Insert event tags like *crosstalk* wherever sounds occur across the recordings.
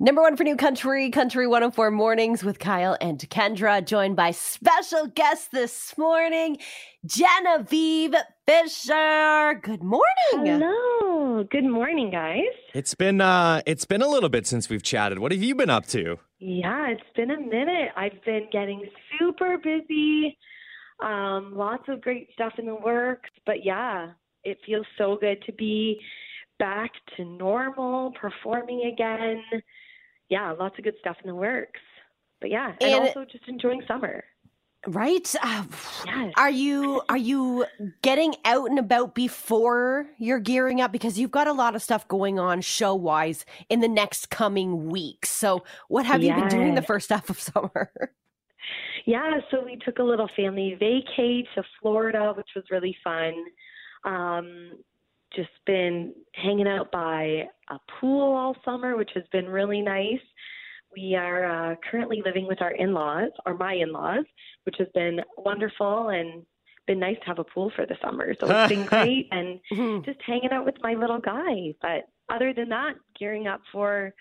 Number one for New Country, Country 104 Mornings with Kyle and Kendra, joined by special guest this morning, Genevieve Fisher. Good morning. Hello. Good morning, guys. It's been uh it's been a little bit since we've chatted. What have you been up to? Yeah, it's been a minute. I've been getting super busy. Um, lots of great stuff in the works, but yeah, it feels so good to be back to normal, performing again yeah, lots of good stuff in the works. But yeah, and, and also just enjoying summer. Right? Uh, yes. Are you are you getting out and about before you're gearing up because you've got a lot of stuff going on show wise in the next coming weeks. So, what have yes. you been doing the first half of *laughs* summer? Yeah, so we took a little family vacay to Florida, which was really fun. Um, just been hanging out by a pool all summer, which has been really nice. We are uh, currently living with our in laws, or my in laws, which has been wonderful and been nice to have a pool for the summer. So it's been *laughs* great and mm-hmm. just hanging out with my little guy. But other than that, gearing up for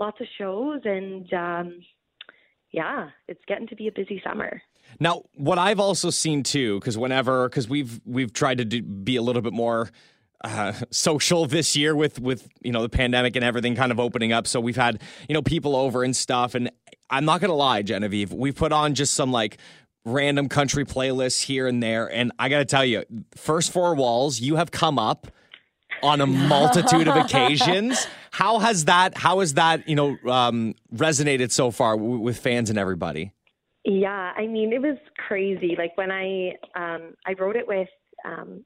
lots of shows and um, yeah, it's getting to be a busy summer. Now, what I've also seen too, because whenever, because we've we've tried to do, be a little bit more uh, social this year with with you know the pandemic and everything kind of opening up. So we've had you know people over and stuff. And I'm not gonna lie, Genevieve, we've put on just some like random country playlists here and there. And I gotta tell you, first four walls, you have come up on a multitude of occasions. *laughs* How has that? How has that? You know, um, resonated so far w- with fans and everybody? Yeah, I mean, it was crazy. Like when I um, I wrote it with um,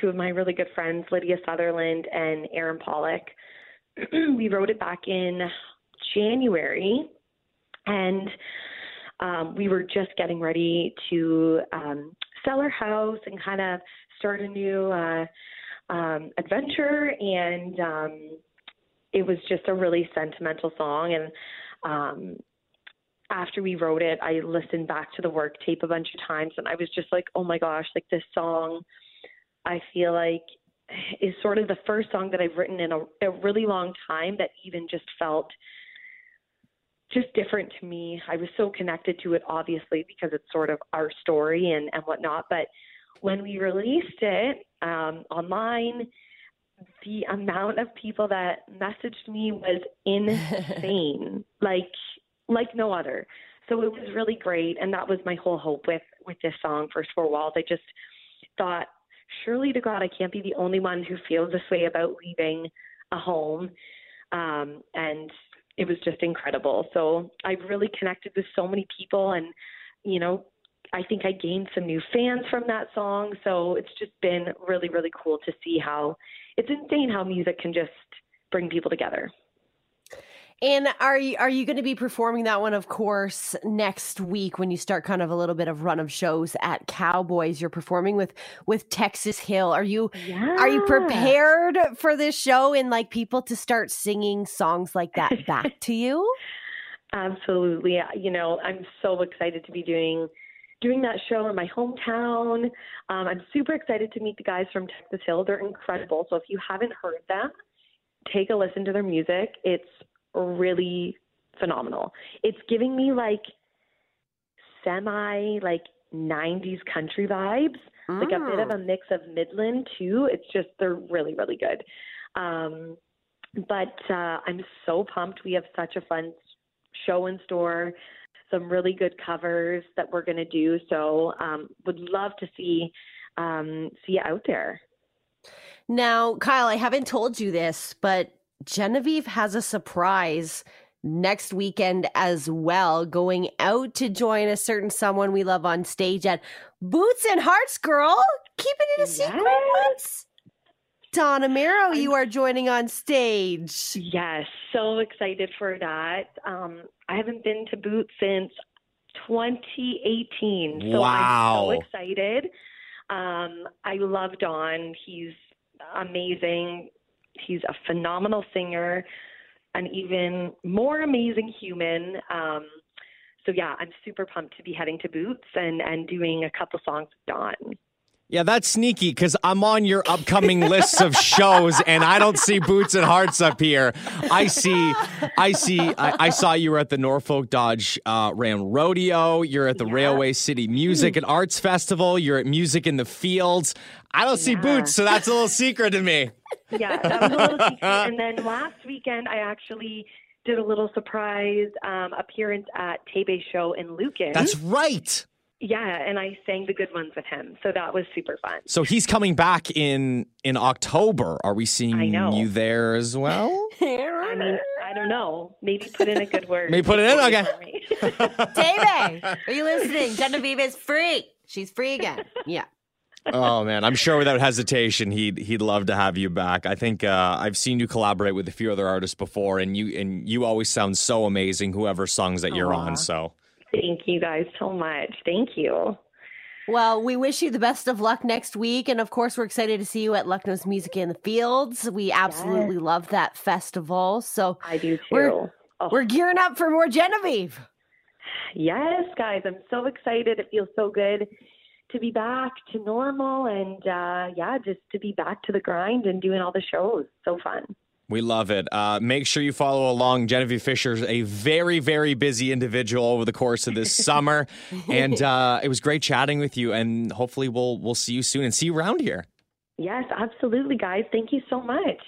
two of my really good friends, Lydia Sutherland and Aaron Pollock. *clears throat* we wrote it back in January, and um, we were just getting ready to um, sell our house and kind of start a new uh, um, adventure. And um, it was just a really sentimental song. And um, after we wrote it, I listened back to the work tape a bunch of times, and I was just like, "Oh my gosh! Like this song." I feel like is sort of the first song that I've written in a, a really long time that even just felt just different to me. I was so connected to it, obviously, because it's sort of our story and, and whatnot. But when we released it um, online, the amount of people that messaged me was insane, *laughs* like like no other. So it was really great, and that was my whole hope with with this song, First Four Walls. I just thought surely to God, I can't be the only one who feels this way about leaving a home. Um, and it was just incredible. So I've really connected with so many people, and you know, I think I gained some new fans from that song. So it's just been really, really cool to see how it's insane how music can just bring people together. And are you are you going to be performing that one? Of course, next week when you start kind of a little bit of run of shows at Cowboys, you're performing with with Texas Hill. Are you yeah. are you prepared for this show and like people to start singing songs like that back to you? *laughs* Absolutely. You know, I'm so excited to be doing doing that show in my hometown. Um, I'm super excited to meet the guys from Texas Hill. They're incredible. So if you haven't heard them, take a listen to their music. It's really phenomenal. It's giving me like semi like 90s country vibes, mm. like a bit of a mm. mix of Midland too. It's just they're really really good. Um but uh I'm so pumped. We have such a fun show in store. Some really good covers that we're going to do. So, um would love to see um see you out there. Now, Kyle, I haven't told you this, but Genevieve has a surprise next weekend as well, going out to join a certain someone we love on stage at Boots and Hearts Girl. Keeping it a secret. Yes. Don Amero, you are joining on stage. Yes, so excited for that. Um, I haven't been to Boots since 2018. So wow. I'm so excited. Um, I love Don. He's amazing. He's a phenomenal singer, an even more amazing human. Um, so yeah, I'm super pumped to be heading to Boots and and doing a couple songs with Don. Yeah, that's sneaky because I'm on your upcoming lists of shows and I don't see Boots and Hearts up here. I see, I see, I, I saw you were at the Norfolk Dodge uh, Ram Rodeo. You're at the yeah. Railway City Music and Arts Festival. You're at Music in the Fields. I don't see yeah. Boots, so that's a little secret to me. Yeah, that was a little secret. And then last weekend, I actually did a little surprise um, appearance at Tebey Show in Lucan. That's right. Yeah, and I sang the good ones with him, so that was super fun. So he's coming back in in October. Are we seeing you there as well? *laughs* I mean, I don't know. Maybe put in a good *laughs* word. Maybe put it in. Okay. *laughs* David, are you listening? Genevieve is free. She's free again. Yeah. oh man, I'm sure without hesitation he'd he'd love to have you back. I think uh, I've seen you collaborate with a few other artists before, and you and you always sound so amazing. Whoever songs that you're on, so Thank you guys so much. Thank you. Well, we wish you the best of luck next week. And of course, we're excited to see you at Lucknow's Music in the Fields. We absolutely yes. love that festival. So I do too. We're, oh. we're gearing up for more Genevieve. Yes, guys. I'm so excited. It feels so good to be back to normal and uh, yeah, just to be back to the grind and doing all the shows. So fun. We love it. Uh, make sure you follow along. Genevieve Fisher is a very, very busy individual over the course of this summer, *laughs* and uh, it was great chatting with you. And hopefully, we'll we'll see you soon and see you around here. Yes, absolutely, guys. Thank you so much.